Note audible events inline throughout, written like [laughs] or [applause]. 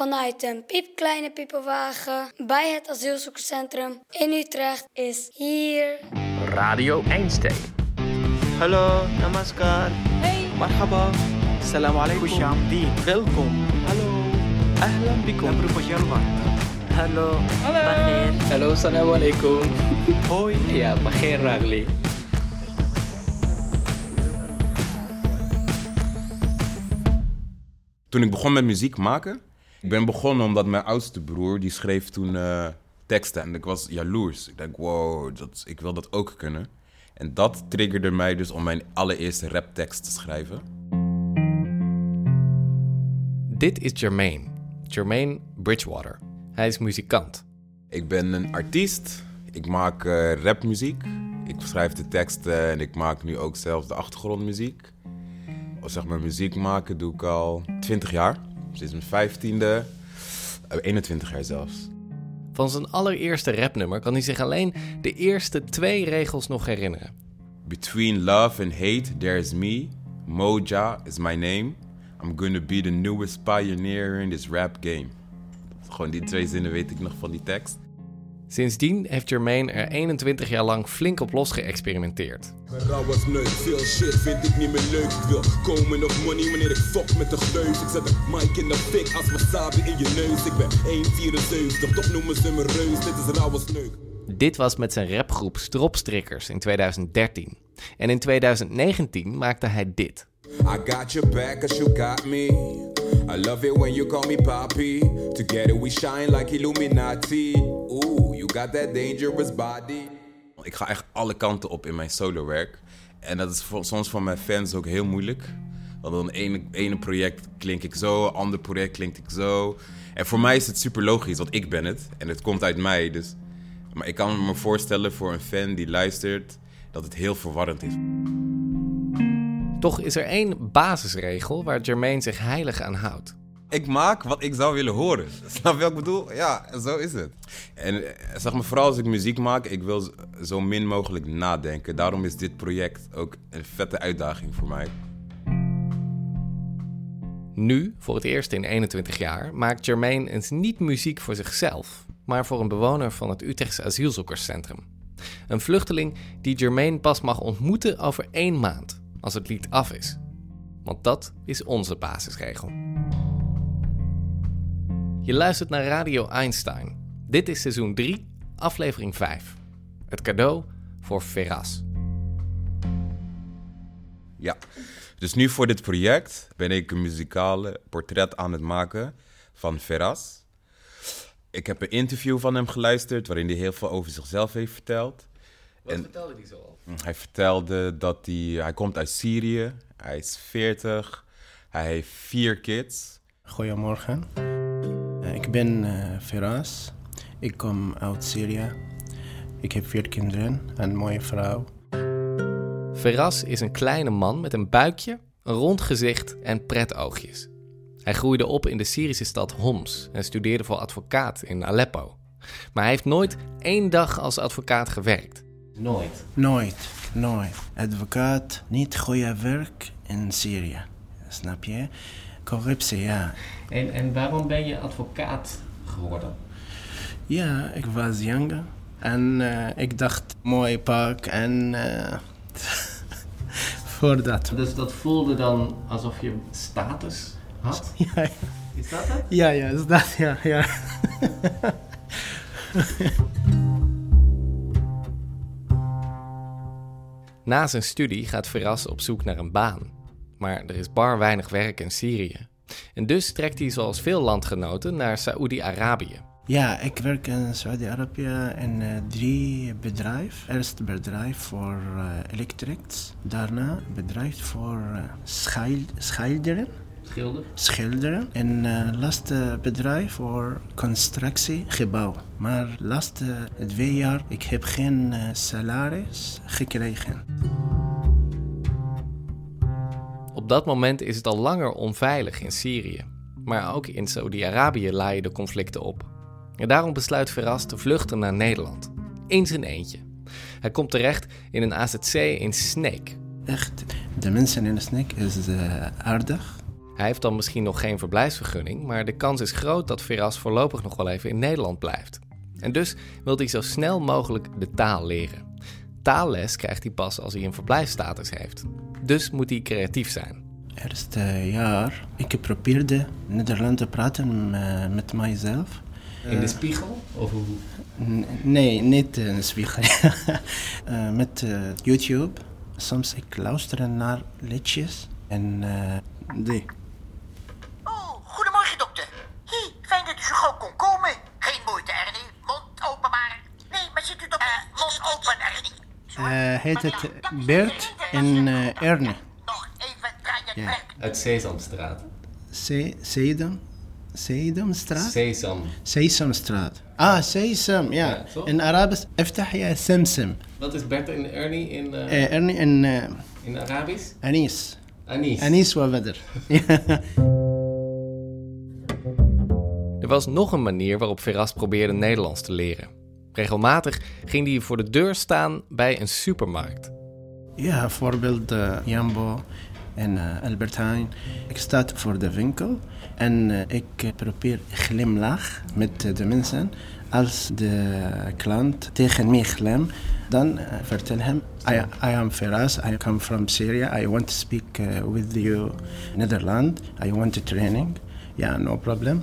vanuit een piepkleine piepenwagen bij het asielzoekerscentrum in Utrecht is hier Radio Einstein. Hallo, namaskar. Hey. Marhaba. Salam alaikum. Welkom. Hallo. Ahlan bikum. Hallo. Hallo. Hallo, salam alaikum. Hoi. Ja, begin Ragli. Toen ik begon met muziek maken, ik ben begonnen omdat mijn oudste broer, die schreef toen eh, teksten en ik was jaloers. Ik denk, wow, dat, ik wil dat ook kunnen. En dat triggerde mij dus om mijn allereerste raptekst te schrijven. Dit is Jermaine. Jermaine Bridgewater. Hij is muzikant. Ik ben een artiest, ik maak eh, rapmuziek, ik schrijf de teksten en ik maak nu ook zelf de achtergrondmuziek. Of zeg maar muziek maken doe ik al 20 jaar, sinds mijn 15e, eh, 21 jaar zelfs. Van zijn allereerste rapnummer kan hij zich alleen de eerste twee regels nog herinneren. Between love and hate, there's me. Moja is my name. I'm gonna be the newest pioneer in this rap game. Gewoon die twee zinnen weet ik nog van die tekst. Sindsdien heeft Jermaine er 21 jaar lang flink op los geëxperimenteerd. Rauw was leuk, veel shit vind ik niet meer leuk. Ik wil komen op money wanneer ik fok met de. Ik zet een mic in de fik als wasabi in je neus. Ik ben 1,74, toch noemen ze me reus. Dit is rauw als leuk. Dit was met zijn rapgroep Stropstrikkers in 2013. En in 2019 maakte hij dit. I got your back cause you got me. I love it when you call me papi. Together we shine like Illuminati. Ooh, got that dangerous body. Ik ga echt alle kanten op in mijn solowerk. En dat is voor, soms voor mijn fans ook heel moeilijk. Want dan ene, ene project klink ik zo, een ander project klinkt ik zo. En voor mij is het super logisch, want ik ben het. En het komt uit mij, dus... Maar ik kan me voorstellen voor een fan die luistert... dat het heel verwarrend is. Toch is er één basisregel waar Jermaine zich heilig aan houdt. Ik maak wat ik zou willen horen. [laughs] Snap je wat ik bedoel? Ja, zo is het. En eh, zeg maar, vooral als ik muziek maak, ik wil zo min mogelijk nadenken. Daarom is dit project ook een vette uitdaging voor mij. Nu, voor het eerst in 21 jaar, maakt Jermaine eens niet muziek voor zichzelf, maar voor een bewoner van het Utrechtse asielzoekerscentrum. Een vluchteling die Jermaine pas mag ontmoeten over één maand, als het lied af is. Want dat is onze basisregel. Je luistert naar Radio Einstein. Dit is seizoen 3, aflevering 5. Het cadeau voor Veras. Ja. Dus nu voor dit project ben ik een muzikale portret aan het maken van Ferraz. Ik heb een interview van hem geluisterd waarin hij heel veel over zichzelf heeft verteld. Wat En- vertelde hij zo al? Hij vertelde dat hij, hij komt uit Syrië, hij is 40, hij heeft vier kids. Goedemorgen. Eh, Ik ben eh Firas. Ik kom uit Syrië. Ik heb vier kinderen en een mooie vrouw. Ferraz is een kleine man met een buikje, een rond gezicht en pretoogjes. Hij groeide op in de Syrische stad Homs en studeerde voor advocaat in Aleppo. Maar hij heeft nooit één dag als advocaat gewerkt. Nooit. Nooit, nooit. Advocaat, niet goede werk in Syrië. Snap je? Corruptie, ja. En, en waarom ben je advocaat geworden? Ja, ik was jong en eh, ik dacht mooi pak en eh [laughs] voor dat. Dus dat voelde dan alsof je status had? [laughs] Ja, Is dat het? ja, ja, is dat, ja, ja. [laughs] Na zijn studie gaat Ferraz op zoek naar een baan. Maar er is bar weinig werk in Syrië. En dus trekt hij zoals veel landgenoten naar Saoedi-Arabië. Ja, ik werk in Saudi-Arabië in eh, drie bedrijven. Eerst bedrijf voor eh elektrics. Daarna bedrijf voor schil- schilderen. Schilder? schilderen. En eh laatste bedrijf voor constructie, gebouw. Maar laatste twee jaar, ik heb geen salaris gekregen. Op dat moment is het al langer onveilig in Syrië. Maar ook in Saoedi-Arabië laaien de conflicten op. En daarom besluit Ferraz te vluchten naar Nederland. In zijn eentje. Hij komt terecht in een AZC in Sneek. Echt, de mensen in snack is eh, aardig. Hij heeft dan misschien nog geen verblijfsvergunning, maar de kans is groot dat Veras voorlopig nog wel even in Nederland blijft. En dus wil hij zo snel mogelijk de taal leren. Taalles krijgt hij pas als hij een verblijfsstatus heeft. Dus moet hij creatief zijn. Eerste jaar, ik probeerde Nederlands te praten eh, met mijzelf. In de spiegel? Of hoe? Nee, niet in de spiegel. [laughs] Eh, met eh, YouTube. Soms ik luister naar liedjes en eh, die. Oh, goedemorgen dokter. Hé, fijn dat u zo gauw kon komen. Geen moeite, Ernie. Mond openbaar. Nee, maar zit u toch... Uh, mond open, Ernie. Eh, heet het Bert en eh, Ernie. Nog even draaien het Ja. werk. Uit Sesamstraat. Se- Sedum? Sedumstraat? Sesam. Sesamstraat. Ah, Sesam, ja. Ja, toch? in Arabisch, افتح يا سمسم. Wat is Bert en Ernie in, uh, Eh, Ernie en eh, in Arabisch? Anis. Anis. Anis wa Badr. [laughs] Er was nog een manier waarop Veras probeerde Nederlands te leren. Regelmatig ging hij voor de deur staan bij een supermarkt. Ja, voorbeeld eh, Jambo en eh, Albert Heijn. Ik sta voor de winkel en eh, ik probeer glimlach met de mensen. Als de klant tegen mij glim, dan vertel hem, I, I am Firas, I come from Syria, I want to speak with you Netherlands, I want a training. Ja, no problem.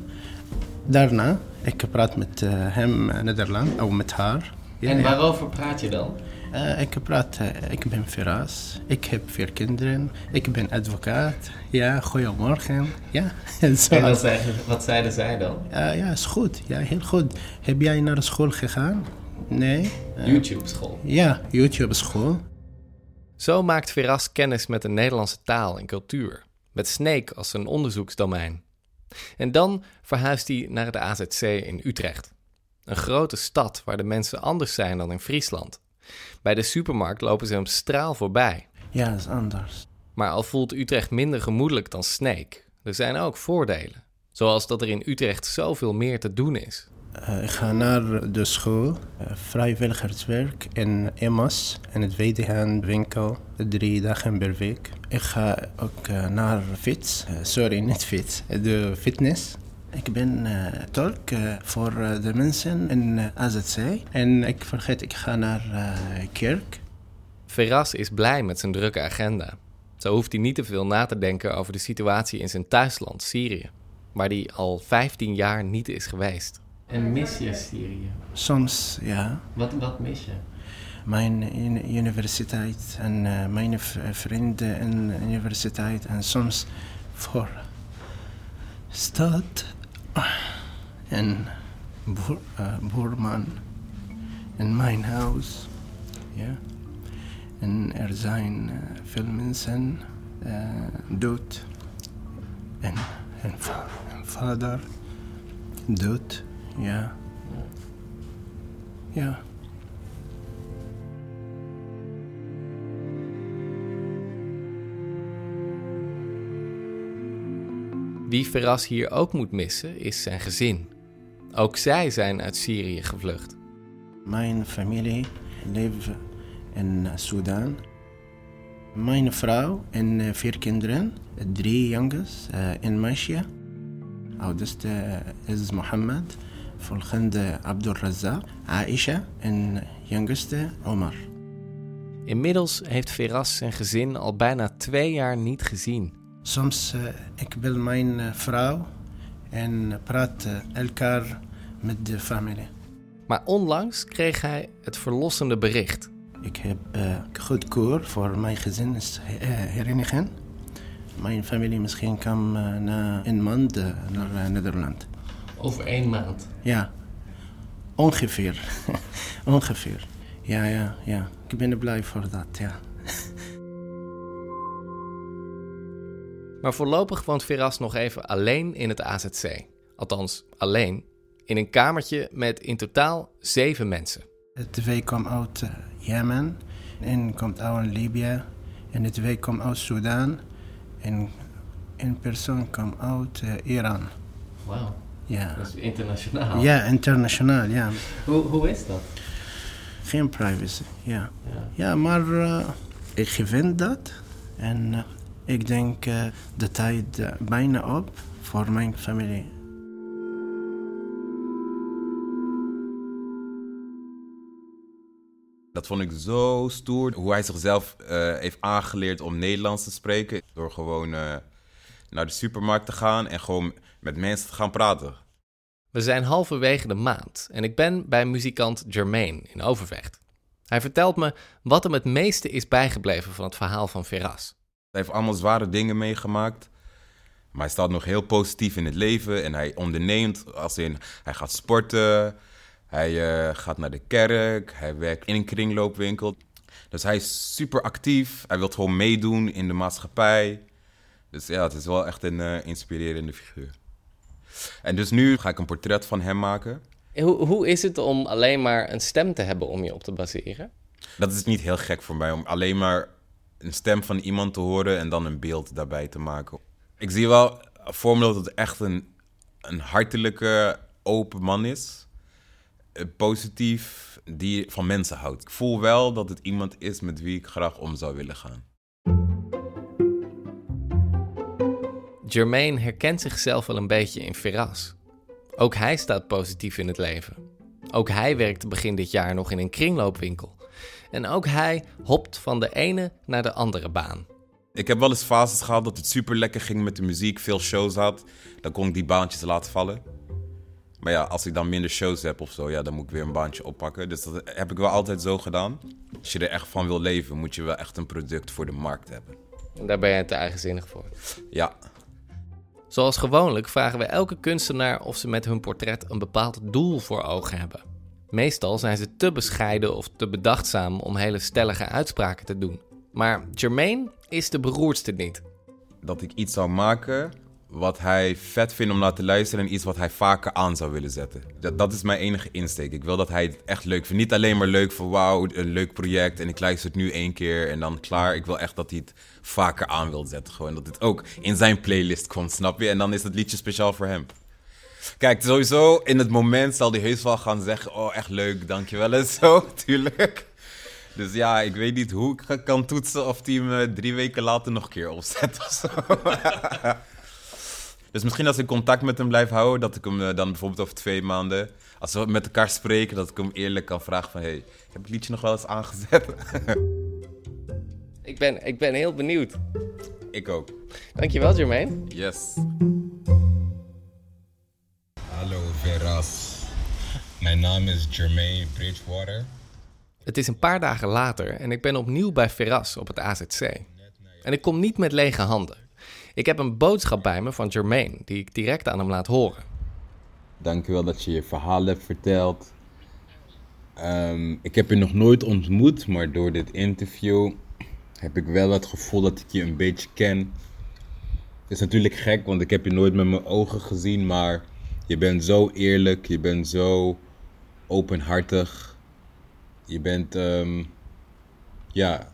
Daarna, ik praat met eh, hem eh, Nederland, of met haar. Ja, en ja. waarover praat je dan? Eh, ik praat, ik ben Firas. Ik heb vier kinderen. Ik ben advocaat. Ja, goedemorgen. Ja, [laughs] en zo. En wat, zei, wat zeiden zij dan? Ja, ja, is goed. Ja, heel goed. Heb jij naar school gegaan? Nee. YouTube-school. ja, YouTube school. Zo maakt Veras kennis met de Nederlandse taal en cultuur. Met Snake als zijn onderzoeksdomein. En dan verhuist hij naar de AZC in Utrecht. Een grote stad waar de mensen anders zijn dan in Friesland. Bij de supermarkt lopen ze hem straal voorbij. Ja, is anders. Maar al voelt Utrecht minder gemoedelijk dan Snake, er zijn ook voordelen. Zoals dat er in Utrecht zoveel meer te doen is. Eh, ik ga naar de school, eh, vrijwilligerswerk in EMAS, in het tweedehandwinkel, drie dagen per week. Ik ga ook eh, naar fiets, sorry, niet fiets, de fitness. Ik ben tolk voor de mensen in AZC en ik vergeet, ik ga naar kerk. Veras is blij met zijn drukke agenda. Zo hoeft hij niet te veel na te denken over de situatie in zijn thuisland, Syrië, waar hij al 15 jaar niet is geweest. En mis je Syrië? Soms, ja, Wat, wat mis je? mijn uni- universiteit en eh, mijn vrienden in de universiteit en soms voor stad en boer, eh, boerman in mijn huis. Ja. En er zijn eh, veel mensen dood en, en vader dood. Ja. Ja. Wie Veras hier ook moet missen, is zijn gezin. Ook zij zijn uit Syrië gevlucht. Mijn familie leeft in eh, Sudan. Mijn vrouw en eh, vier kinderen, drie jongens en een meisje. Oudste eh, is Mohammed, volgende Abdul Razak, Aisha en jongste Omar. Inmiddels heeft Veras zijn gezin al bijna twee jaar niet gezien. Soms eh, ik bel mijn eh, vrouw en praat eh, elkaar met de familie. Maar onlangs kreeg hij het verlossende bericht. Ik heb uh, goedkeur voor mijn gezin is, uh, herenigen. Mijn familie misschien kan uh, na een maand uh, naar Nederland. Over één maand? Ja, ongeveer. [laughs] ongeveer. Ja, ja, ja. Ik ben blij voor dat, ja. [laughs] maar voorlopig woont Veras nog even alleen in het AZC. Althans, alleen. In een kamertje met in totaal zeven mensen. Twee komt uit uh, Jemen, en komt uit Libië, en twee komt uit Sudan, en een persoon komt uit uh, Iran. Wauw. Ja. Dat is internationaal. Ja, internationaal, ja. Hoe, hoe is dat? Geen privacy, ja. Ja, ja maar uh, ik vind dat. En Ik denk eh, de tijd eh, bijna op voor mijn familie. Dat vond ik zo stoer. Hoe hij zichzelf eh, heeft aangeleerd om Nederlands te spreken. Door gewoon eh, naar de supermarkt te gaan en gewoon met mensen te gaan praten. We zijn halverwege de maand en ik ben bij muzikant Jermaine in Overvecht. Hij vertelt me wat hem het meeste is bijgebleven van het verhaal van Veras. Hij heeft allemaal zware dingen meegemaakt. Maar hij staat nog heel positief in het leven. En hij onderneemt. Als in, hij gaat sporten. Hij eh, gaat naar de kerk. Hij werkt in een kringloopwinkel. Dus hij is super actief. Hij wil gewoon meedoen in de maatschappij. Dus ja, het is wel echt een eh, inspirerende figuur. En dus nu ga ik een portret van hem maken. Hoe, hoe is het om alleen maar een stem te hebben om je op te baseren? Dat is niet heel gek voor mij om alleen maar een stem van iemand te horen en dan een beeld daarbij te maken. Ik zie wel voor me dat het echt een, een hartelijke, open man is. Eh, Positief, die van mensen houdt. Ik voel wel dat het iemand is met wie ik graag om zou willen gaan. Jermaine herkent zichzelf wel een beetje in Veras. Ook hij staat positief in het leven. Ook hij werkte begin dit jaar nog in een kringloopwinkel. En ook hij hopt van de ene naar de andere baan. Ik heb wel eens fases gehad dat het super lekker ging met de muziek, veel shows had. Dan kon ik die baantjes laten vallen. Maar ja, als ik dan minder shows heb of zo, ja, dan moet ik weer een baantje oppakken. Dus dat heb ik wel altijd zo gedaan. Als je er echt van wil leven, moet je wel echt een product voor de markt hebben. En daar ben je te eigenzinnig voor. Ja, Zoals gewoonlijk vragen we elke kunstenaar of ze met hun portret een bepaald doel voor ogen hebben. Meestal zijn ze te bescheiden of te bedachtzaam om hele stellige uitspraken te doen. Maar Jermaine is de beroerdste niet. dat ik iets zou maken wat hij vet vindt om naar te luisteren en iets wat hij vaker aan zou willen zetten. Dat, dat is mijn enige insteek. Ik wil dat hij het echt leuk vindt. Niet alleen maar leuk van wauw, een leuk project en ik luister het nu één keer en dan klaar. Ik wil echt dat hij het vaker aan wil zetten. Gewoon dat het ook in zijn playlist komt, snap je? En dan is het liedje speciaal voor hem. Kijk, sowieso in het moment zal hij heus wel gaan zeggen: Oh, echt leuk, dankjewel en zo, [laughs] tuurlijk. Dus ja, ik weet niet hoe ik kan toetsen of hij hem drie weken later nog een keer opzet of zo. [laughs] dus misschien als ik contact met hem blijf houden, dat ik hem eh, dan bijvoorbeeld over twee maanden, als we met elkaar spreken, dat ik hem eerlijk kan vragen van... Hey, heb ik het liedje nog wel eens aangezet? [laughs] Ik ben, ik ben heel benieuwd. ik ook. Dankjewel Jermaine. Yes. Hallo Veras. Mijn naam is Jermaine Bridgewater. Het is een paar dagen later en ik ben opnieuw bij Ferras op het AZC. En ik kom niet met lege handen. Ik heb een boodschap bij me van Jermaine die ik direct aan hem laat horen. Dankjewel dat je je verhaal hebt verteld. Ehm, ik heb je nog nooit ontmoet, maar door dit interview heb ik wel het gevoel dat ik je een beetje ken. Het is natuurlijk gek, want ik heb je nooit met mijn ogen gezien, maar je bent zo eerlijk, je bent zo openhartig. Je bent, ehm, ja,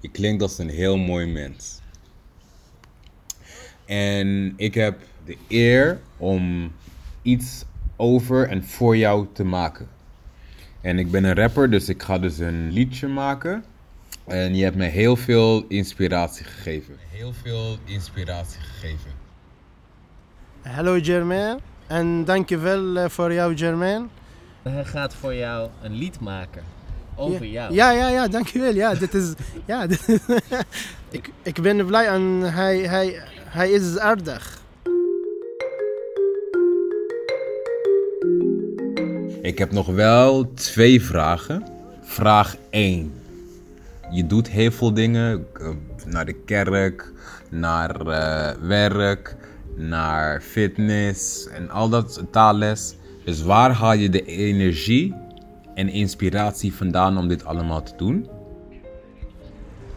je klinkt als een heel mooi mens. En ik heb de eer om iets over en voor jou te maken. En ik ben een rapper, dus ik ga dus een liedje maken. En je hebt me heel veel inspiratie gegeven. Heel veel inspiratie gegeven. Hallo Germain. En dankjewel eh, voor jou Germain. Hij gaat voor jou een lied maken over jou. Ja, ja, ja, dankjewel. Ja, dit is... Ja, dit is- [laughs] ik, ik ben blij en hij, hij, hij is aardig. Ik heb nog wel twee vragen. Vraag 1. Je doet heel veel dingen. eh, Naar de kerk, naar eh, werk, naar fitness en al dat taalles. Dus waar haal je de energie en inspiratie vandaan om dit allemaal te doen?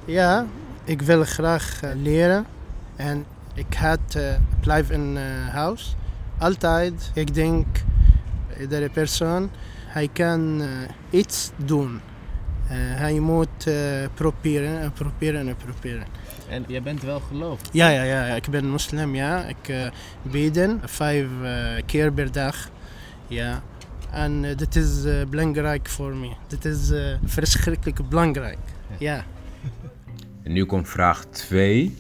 Ja, ik wil graag eh, leren. En ik had uh, blijf in eh, huis. Altijd, ik denk, iedere persoon, hij kan eh, iets doen. Eh, hij moet eh, proberen en proberen en proberen. En jij bent wel geloofd. Ja, ja, ja, ik ben moslim, ja. Ik uh, bidden vijf uh, keer per dag. Ja. En uh, dit is uh, belangrijk voor mij. Dit is uh, verschrikkelijk belangrijk. Ja. En nu komt vraag 2.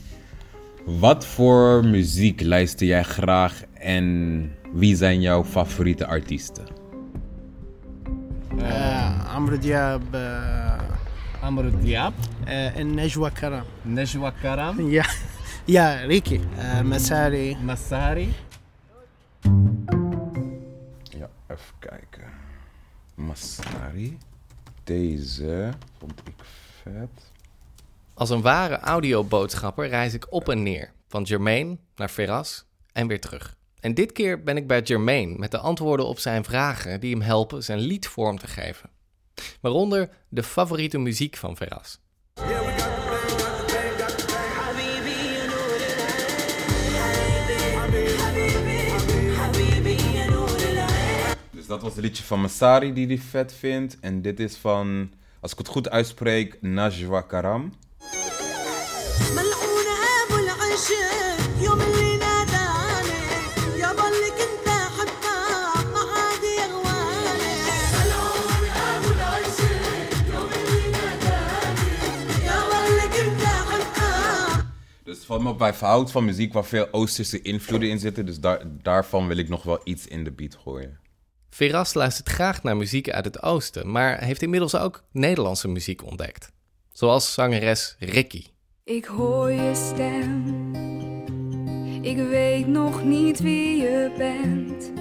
Wat voor muziek luister jij graag en wie zijn jouw favoriete artiesten? Uh, Amr Diab. Eh, Amr Diab. Eh, en Najwakaram. Karam. Karam? Ja, [laughs] ja Ricky. Masari. Masari. Ja, even kijken. Masari. Deze vond ik vet. Als een ware audioboodschapper reis ik op en neer. Van Jermaine naar Ferraz en weer terug. En dit keer ben ik bij Jermaine met de antwoorden op zijn vragen die hem helpen zijn lied vorm te geven. Waaronder de favoriete muziek van Ferraz. Dus dat was het liedje van Masari die hij vet vindt. En dit is van, als ik het goed uitspreek, Najwa Karam. ملعون ابو العشق يوم اللي ناداني يا ضلك انت حباب ما عاد يغواني ملعون ابو العشق يوم اللي ناداني يا ضلك انت حباب Dus van me bij verhoud van muziek waar veel Oosterse invloeden in zitten. Dus daar, daarvan wil ik nog wel iets in de beat gooien. Ferraz luistert graag naar muziek uit het oosten, maar heeft inmiddels ook Nederlandse muziek ontdekt. Zoals zangeres Ricky. Ik hoor je stem. Ik weet nog niet wie je bent.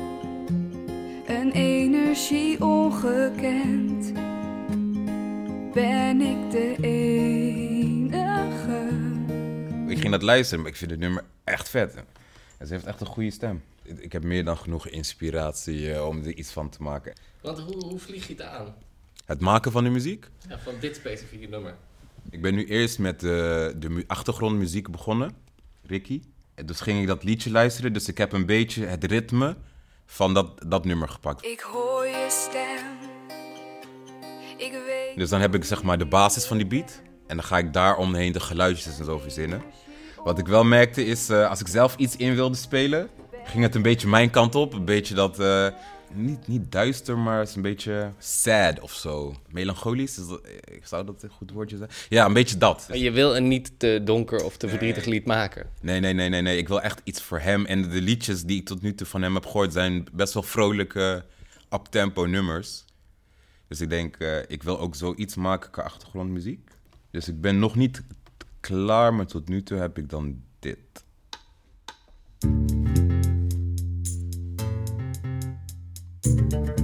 Een energie ongekend. Ben ik de enige? Ik ging dat luisteren, maar ik vind het nummer echt vet. En ze heeft echt een goede stem. Ik- Ik heb meer dan genoeg inspiratie eh, om er iets van te maken. Want hoe, hoe vlieg je het aan? Het maken van de muziek. Ja, van dit specifieke nummer. Ik ben nu eerst met de, de mu- achtergrondmuziek begonnen, Ricky. En dus ging ik dat liedje luisteren, dus ik heb een beetje het ritme van dat, dat nummer gepakt. Ik hoor je stem. Ik weet. Dus dan heb ik zeg maar de basis van die beat. En dan ga ik daar omheen de geluidjes en zo verzinnen. Wat ik wel merkte is, eh, als ik zelf iets in wilde spelen, ging het een beetje mijn kant op. Een beetje dat, eh, niet, niet duister, maar het is een beetje sad of zo. Melancholisch, is dat, eh, zou dat een goed woordje zijn? Ja, een beetje dat. Maar je wil een niet te donker of te verdrietig lied maken. Nee, nee, nee, nee, nee. Ik wil echt iets voor hem. En de liedjes die ik tot nu toe van hem heb gehoord zijn best wel vrolijke, uptempo nummers. Dus ik denk, eh, ik wil ook zoiets maken qua achtergrondmuziek. Dus ik ben nog niet klaar, maar tot nu toe heb ik dan dit. Dus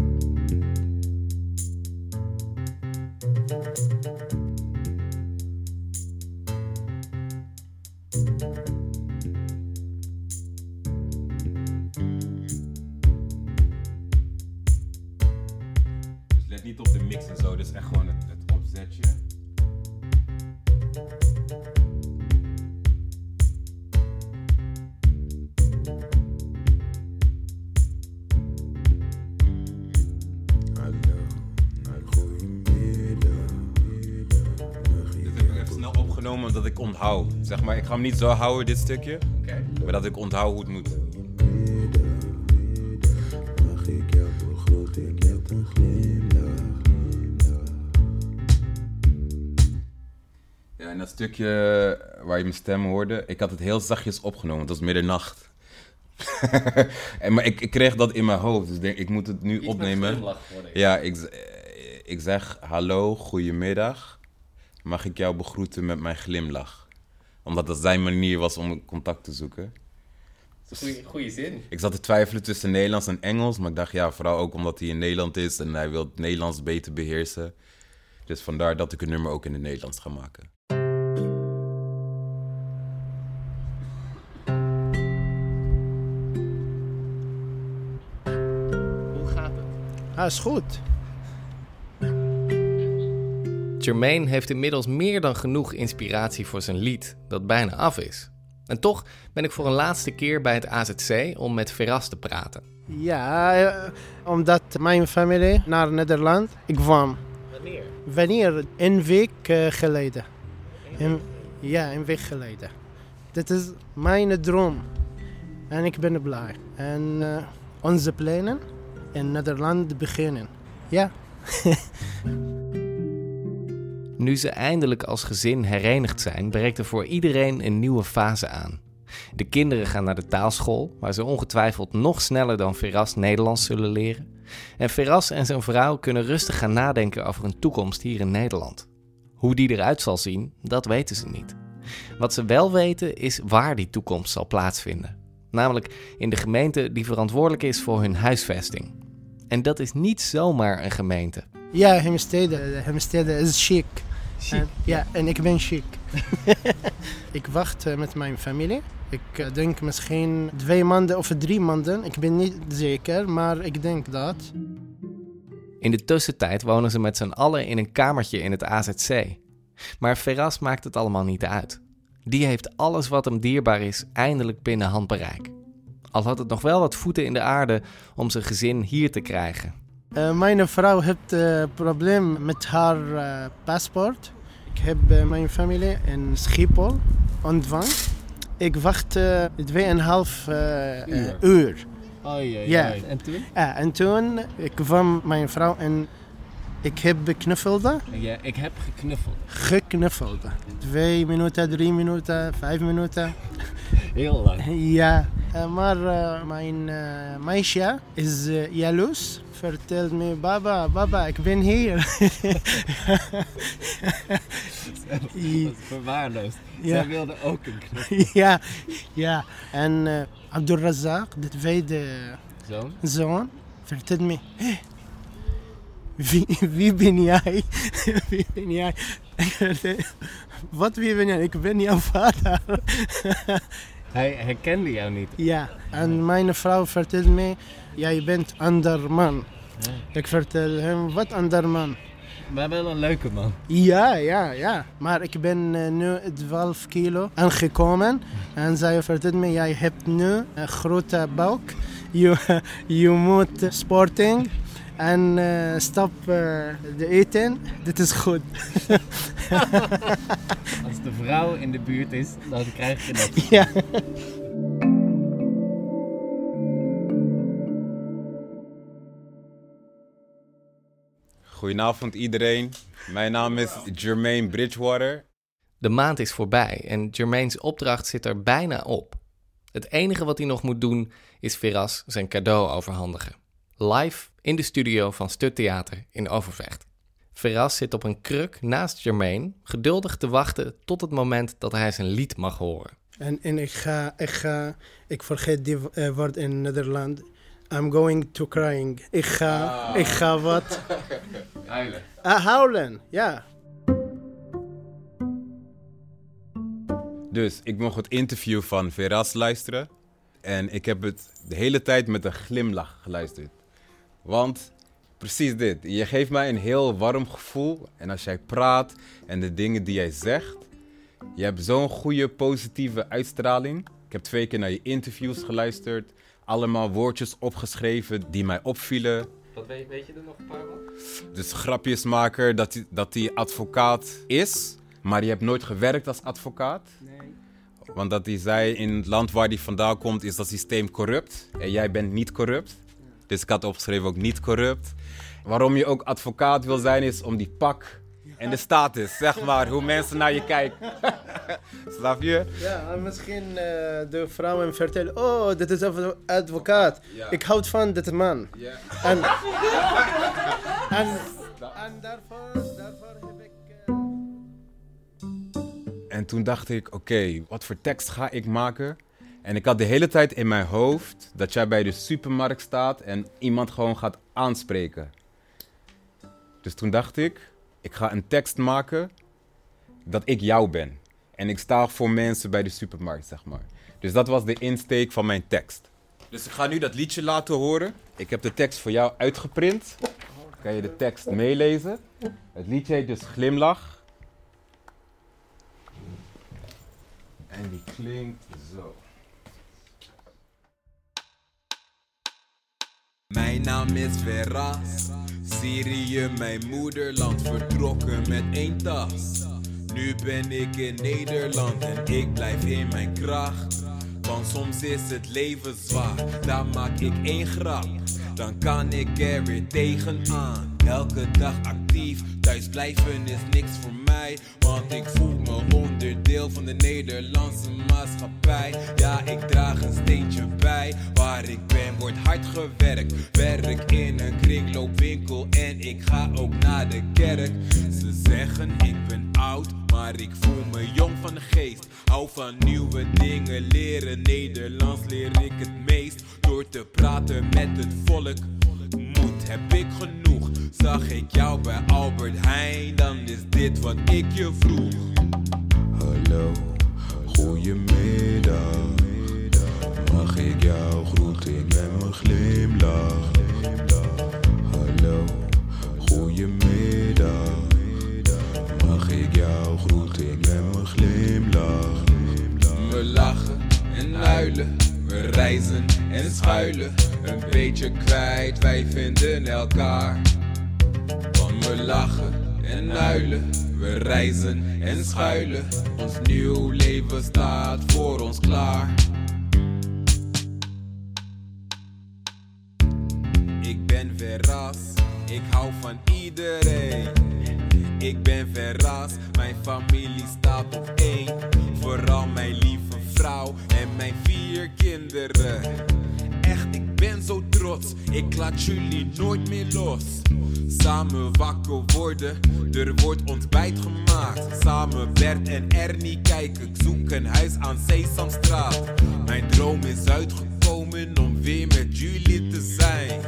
ik onthoud. Zeg maar, ik ga hem niet zo houden, dit stukje. Maar dat ik onthoud hoe het moet. Ja, en dat stukje waar je mijn stem hoorde, ik had het heel zachtjes opgenomen, het was middernacht. [laughs] en, maar ik, ik kreeg dat in mijn hoofd, dus ik denk, ik moet het nu opnemen. worden. Ja, ik, ik zeg hallo, goedemiddag. Mag ik jou begroeten met mijn glimlach? Omdat dat zijn manier was om contact te zoeken. Goeie, goeie zin. Ik zat te twijfelen tussen Nederlands en Engels, maar ik dacht ja, vooral ook omdat hij in Nederland is en hij wil het Nederlands beter beheersen. Dus vandaar dat ik een nummer ook in het Nederlands ga maken. Hoe gaat het? Ah, is goed. Jermaine heeft inmiddels meer dan genoeg inspiratie voor zijn lied, dat bijna af is. En toch ben ik voor een laatste keer bij het AZC om met Veras te praten. Ja, eh, omdat mijn familie naar Nederland, ik kwam. Wanneer? Wanneer? Een week eh, geleden. Een- ja, een week geleden. Dit is mijn droom. En ik ben blij. En eh, onze plannen in Nederland beginnen. Ja. [laughs] Nu ze eindelijk als gezin herenigd zijn, breekt er voor iedereen een nieuwe fase aan. De kinderen gaan naar de taalschool, waar ze ongetwijfeld nog sneller dan Veras Nederlands zullen leren. En Veras en zijn vrouw kunnen rustig gaan nadenken over een toekomst hier in Nederland. Hoe die eruit zal zien, dat weten ze niet. Wat ze wel weten is waar die toekomst zal plaatsvinden. Namelijk in de gemeente die verantwoordelijk is voor hun huisvesting. En dat is niet zomaar een gemeente. Ja, Heemstede. Heemstede is chic. En- ja, en ik ben chic. [laughs] ik wacht eh, met mijn familie. Ik eh, denk misschien twee maanden of drie maanden. Ik ben niet zeker, maar ik denk dat. In de tussentijd wonen ze met z'n allen in een kamertje in het AZC. Maar Ferras maakt het allemaal niet uit. Die heeft alles wat hem dierbaar is eindelijk binnen handbereik. Al had het nog wel wat voeten in de aarde om zijn gezin hier te krijgen. Eh, mijn vrouw heeft een probleem met haar eh, paspoort. Ik heb eh, mijn familie in Schiphol ontvangen. Ik wacht eh, tweeënhalf eh, Uur. eh, uur. Oei, Ja. oei. En toen? Ja, en toen ik kwam mijn vrouw en ik heb geknuffeld. Ja, ik heb geknuffeld. Geknuffeld. Twee minuten, drie minuten, vijf minuten. Heel lang. Ja, eh, maar mijn meisje is jaloers. Vertelt me, baba, baba, ik ben hier. Verwaarloosd. Ja. Zij wilde ook een knuffel. [laughs] ja, ja. En eh Abdul Razak, de tweede Zoon? zoon, vertelt me, "Hé, wie, wie ben jij? [laughs] wie ben jij? [laughs] Wat wie ben jij? Ik ben jouw vader. Hij herkende jou niet. ja, en mijn vrouw vertelt me, jij bent ander man. Ik vertel hem, wat ander man? Maar wel een leuke man. Ja, ja, ja. Maar ik ben eh, nu 12 kilo aangekomen. En zij vertelt me, jij hebt nu een grote buik. Je, [laughs] je moet sporten en eh, stop eh, de eten. Dit is goed. [laughs] Als de vrouw in de buurt is, dan krijg je dat. ja. Goedenavond iedereen. Mijn naam is Jermaine Bridgewater. De maand is voorbij en Jermaine's opdracht zit er bijna op. Het enige wat hij nog moet doen is Veras zijn cadeau overhandigen. Live in de studio van Stuttheater in Overvecht. Veras zit op een kruk naast Jermaine, geduldig te wachten tot het moment dat hij zijn lied mag horen. En, en ik ga, ik ga, ik vergeet die eh, woord in Nederland. I'm going to crying. Ik ga, ik ga wat... [laughs] Huilen. Ah, huilen, ja. Dus ik mocht het interview van Veras luisteren. En ik heb het de hele tijd met een glimlach geluisterd. Want precies dit. Je geeft mij een heel warm gevoel. En als jij praat en de dingen die jij zegt. Je hebt zo'n goede positieve uitstraling. Ik heb twee keer naar je interviews geluisterd. Allemaal woordjes opgeschreven die mij opvielen. Wat weet, weet je er nog een paar van? Dus grapjesmaker dat hij, dat hij advocaat is, maar je hebt nooit gewerkt als advocaat. Nee. Want dat hij zei in het land waar hij vandaan komt is dat systeem corrupt en jij bent niet corrupt. Dus ik had opgeschreven ook niet corrupt. Waarom je ook advocaat wil zijn is om die pak en de status, zeg maar, hoe mensen naar je kijken. [laughs] Snap je? Ja, en misschien eh, de vrouwen vertellen, oh, dit is een advocaat. Ja. Ik houd van dit man. Ja. En, [laughs] en, en daarvoor, daarvoor heb ik... eh, En toen dacht ik, oké, wat voor tekst ga ik maken? En ik had de hele tijd in mijn hoofd dat jij bij de supermarkt staat en iemand gewoon gaat aanspreken. Dus toen dacht ik, ik ga een tekst maken dat ik jou ben. En ik sta voor mensen bij de supermarkt, zeg maar. Dus dat was de insteek van mijn tekst. Dus ik ga nu dat liedje laten horen. Ik heb de tekst voor jou uitgeprint. Kan je de tekst meelezen? Het liedje heet dus Glimlach. En die klinkt zo. Mijn naam is Veras, Syrië, mijn moederland, vertrokken met één tas. Nu ben ik in Nederland en ik blijf in mijn kracht. Want soms is het leven zwaar, daar maak ik één grap. Dan kan ik er weer tegenaan. Elke dag actief, thuis blijven is niks voor mij. Want ik voel me onderdeel van de Nederlandse maatschappij. Ja, ik draag een steentje bij. Waar ik ben, wordt hard gewerkt. Werk in een kringloopwinkel en ik ga ook naar de kerk. Ze zeggen ik ben oud, maar ik voel me jong van de geest. Hou van nieuwe dingen leren. Nederlands leer ik het meest. Door te praten met het volk. Moed heb ik genoeg. Zag ik jou bij Albert Heijn, dan is dit wat ik je vroeg. Hallo, goedemiddag. Mag ik jou groeten met mijn glimlach? Hallo, goedemiddag. Mag ik jou groeten met mijn glimlach? We lachen en huilen, we reizen en schuilen. Een beetje kwijt, wij vinden elkaar. We lachen en huilen, we reizen en schuilen. Ons nieuw leven staat voor ons klaar. Ik ben verras, ik hou van iedereen. Ik ben verras, mijn familie staat op één. Vooral mijn lieve vrouw en mijn vier kinderen. Ben zo trots, ik laat jullie nooit meer los. Samen wakker worden, er wordt ontbijt gemaakt. Samen Bert en Ernie kijken, ik zoek een huis aan Sesamstraat. Mijn droom is uitgekomen om weer met jullie te zijn.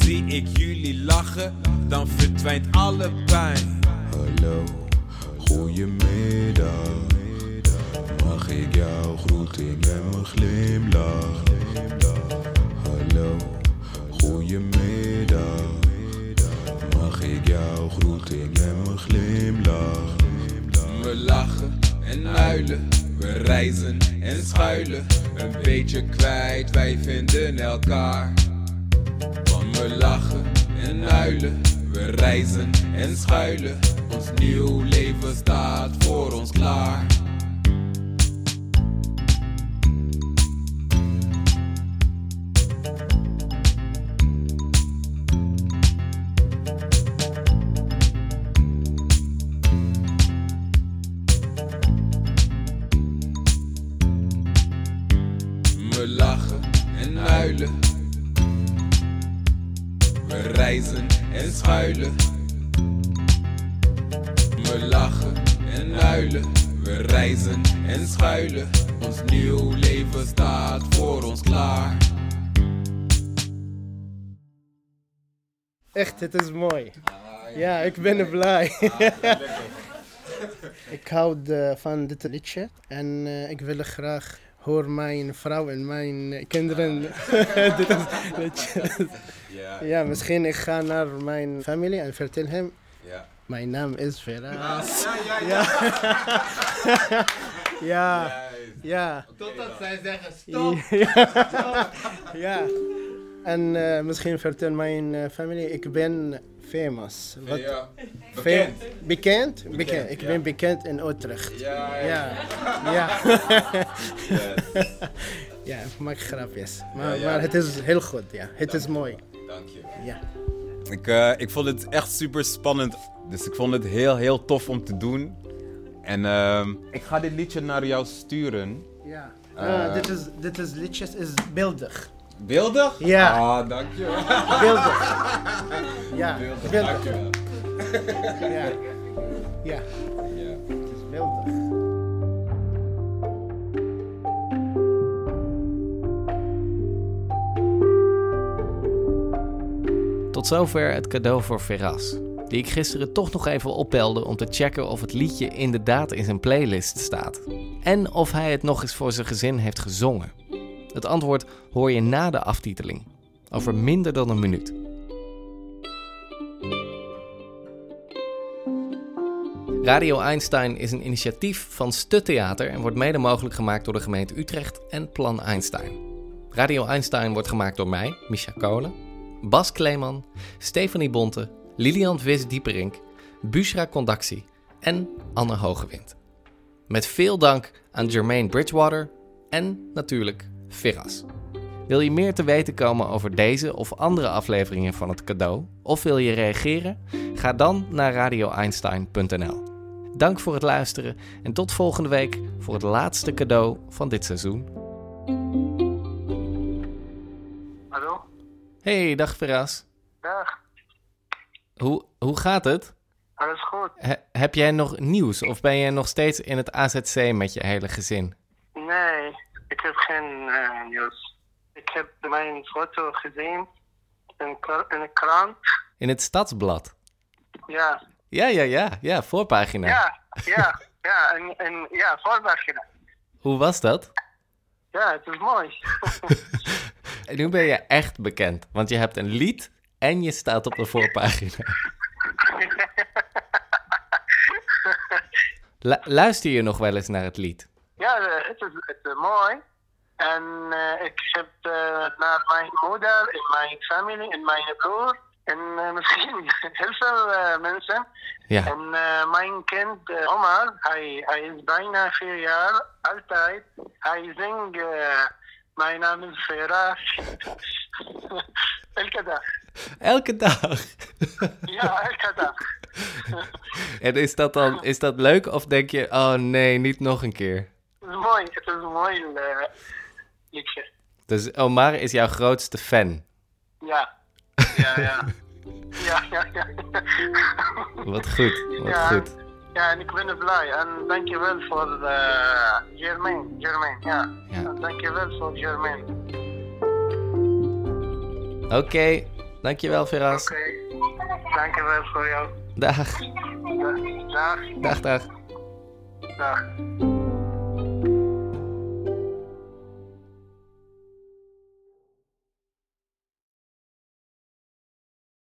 Zie ik jullie lachen, dan verdwijnt alle pijn. Hallo, goedemiddag. Mag ik jou groeten met mijn glimlach? Goedemiddag. Mag ik jou groeten met mijn glimlach? We lachen en huilen, we reizen en schuilen. Een beetje kwijt, wij vinden elkaar. Van we lachen en huilen, we reizen en schuilen. Ons nieuw leven staat voor ons klaar. Ja, ik ben blij. [laughs] ik hou de- van dit liedje en eh, ik wil graag hoor mijn vrouw en mijn eh, kinderen [laughs] dit is liedje. Ja. ja, misschien ik ga naar mijn familie en vertel hem. Ja. Mijn naam is Veras. Ja, ja, ja. ja. ja. [laughs] Totdat zij zeggen Ja. ja. En eh, misschien vertel mijn familie, ik ben famous. Wat? Ja. Fam- Bekend. Bekend? Bekend. Bekend, Ik ja. ben bekend in Utrecht. Ja, ja. Ja. [laughs] Ja. Yes. [laughs] ja, ik maak grapjes. Maar, Ja, ja. maar het is heel goed, ja. Het is mooi. Dank je. Ja. Ik, eh, ik vond het echt super spannend. Dus ik vond het heel, heel tof om te doen. En ehm, ik ga dit liedje naar jou sturen. Ja. Eh, Ah, dit, is, dit is liedjes is beeldig. Beeldig? Ja. Ah, dankjewel. Beeldig. Ja, Beeldig, beeldig. dankjewel. Ja. Ja. Ja. Het is beeldig. Tot zover het cadeau voor Veras, die ik gisteren toch nog even opbelde om te checken of het liedje inderdaad in zijn playlist staat. En of hij het nog eens voor zijn gezin heeft gezongen. Het antwoord hoor je na de aftiteling, over minder dan een minuut. Radio Einstein is een initiatief van Stuttheater en wordt mede mogelijk gemaakt door de gemeente Utrecht en Plan Einstein. Radio Einstein wordt gemaakt door mij, Misha Kolen, Bas Kleeman, Stefanie Bonte, Lilian Vis-Dieperink, Bushra Condaxi en Anne Hogewind. Met veel dank aan Jermaine Bridgewater, En natuurlijk Veras. Wil je meer te weten komen over deze of andere afleveringen van het cadeau? Of wil je reageren? Ga dan naar radioeinstein.nl. Dank voor het luisteren en tot volgende week voor het laatste cadeau van dit seizoen. Hallo? Hey, dag Veras. Dag. Hoe, hoe gaat het? Alles goed? He- heb jij nog nieuws of ben je nog steeds in het AZC met je hele gezin? Nee, ik heb geen eh, nieuws. Ik heb mijn foto gezien in, een krant. In het stadsblad? Ja, Ja, ja, ja, ja, voorpagina. ja, ja, ja, en, en ja, voorpagina. Hoe was dat? Ja, het is mooi. En [laughs] nu ben je echt bekend, want je hebt een lied en je staat op de voorpagina. [laughs] Lu- luister je nog wel eens naar het lied? Ja, eh, het is, het is mooi. En eh, ik heb eh, naar mijn moeder, in mijn familie, in mijn broer. En eh, [laughs] misschien heel veel eh, mensen. Ja. En eh, mijn kind eh, Omar, hij, hij is bijna vier jaar, altijd. Hij zingt, eh, mijn naam is Feras. [laughs] elke dag. Elke dag. [laughs] Ja, elke dag. En is dat dan is dat leuk of denk je, oh nee, niet nog een keer? Het is mooi, het is een mooi eh, liedje. Dus Omar is jouw grootste fan. Ja, ja, ja. [laughs] Ja, ja, ja. Wat goed, wat ja, goed. Ja, en ik ben blij. En dankjewel voor uh, Germain. Germain, ja. Ja. Dankjewel voor Germain. Oké, dankjewel Veras. Oké, dankjewel voor jou. Dag, Dag. dag, dag. Dag.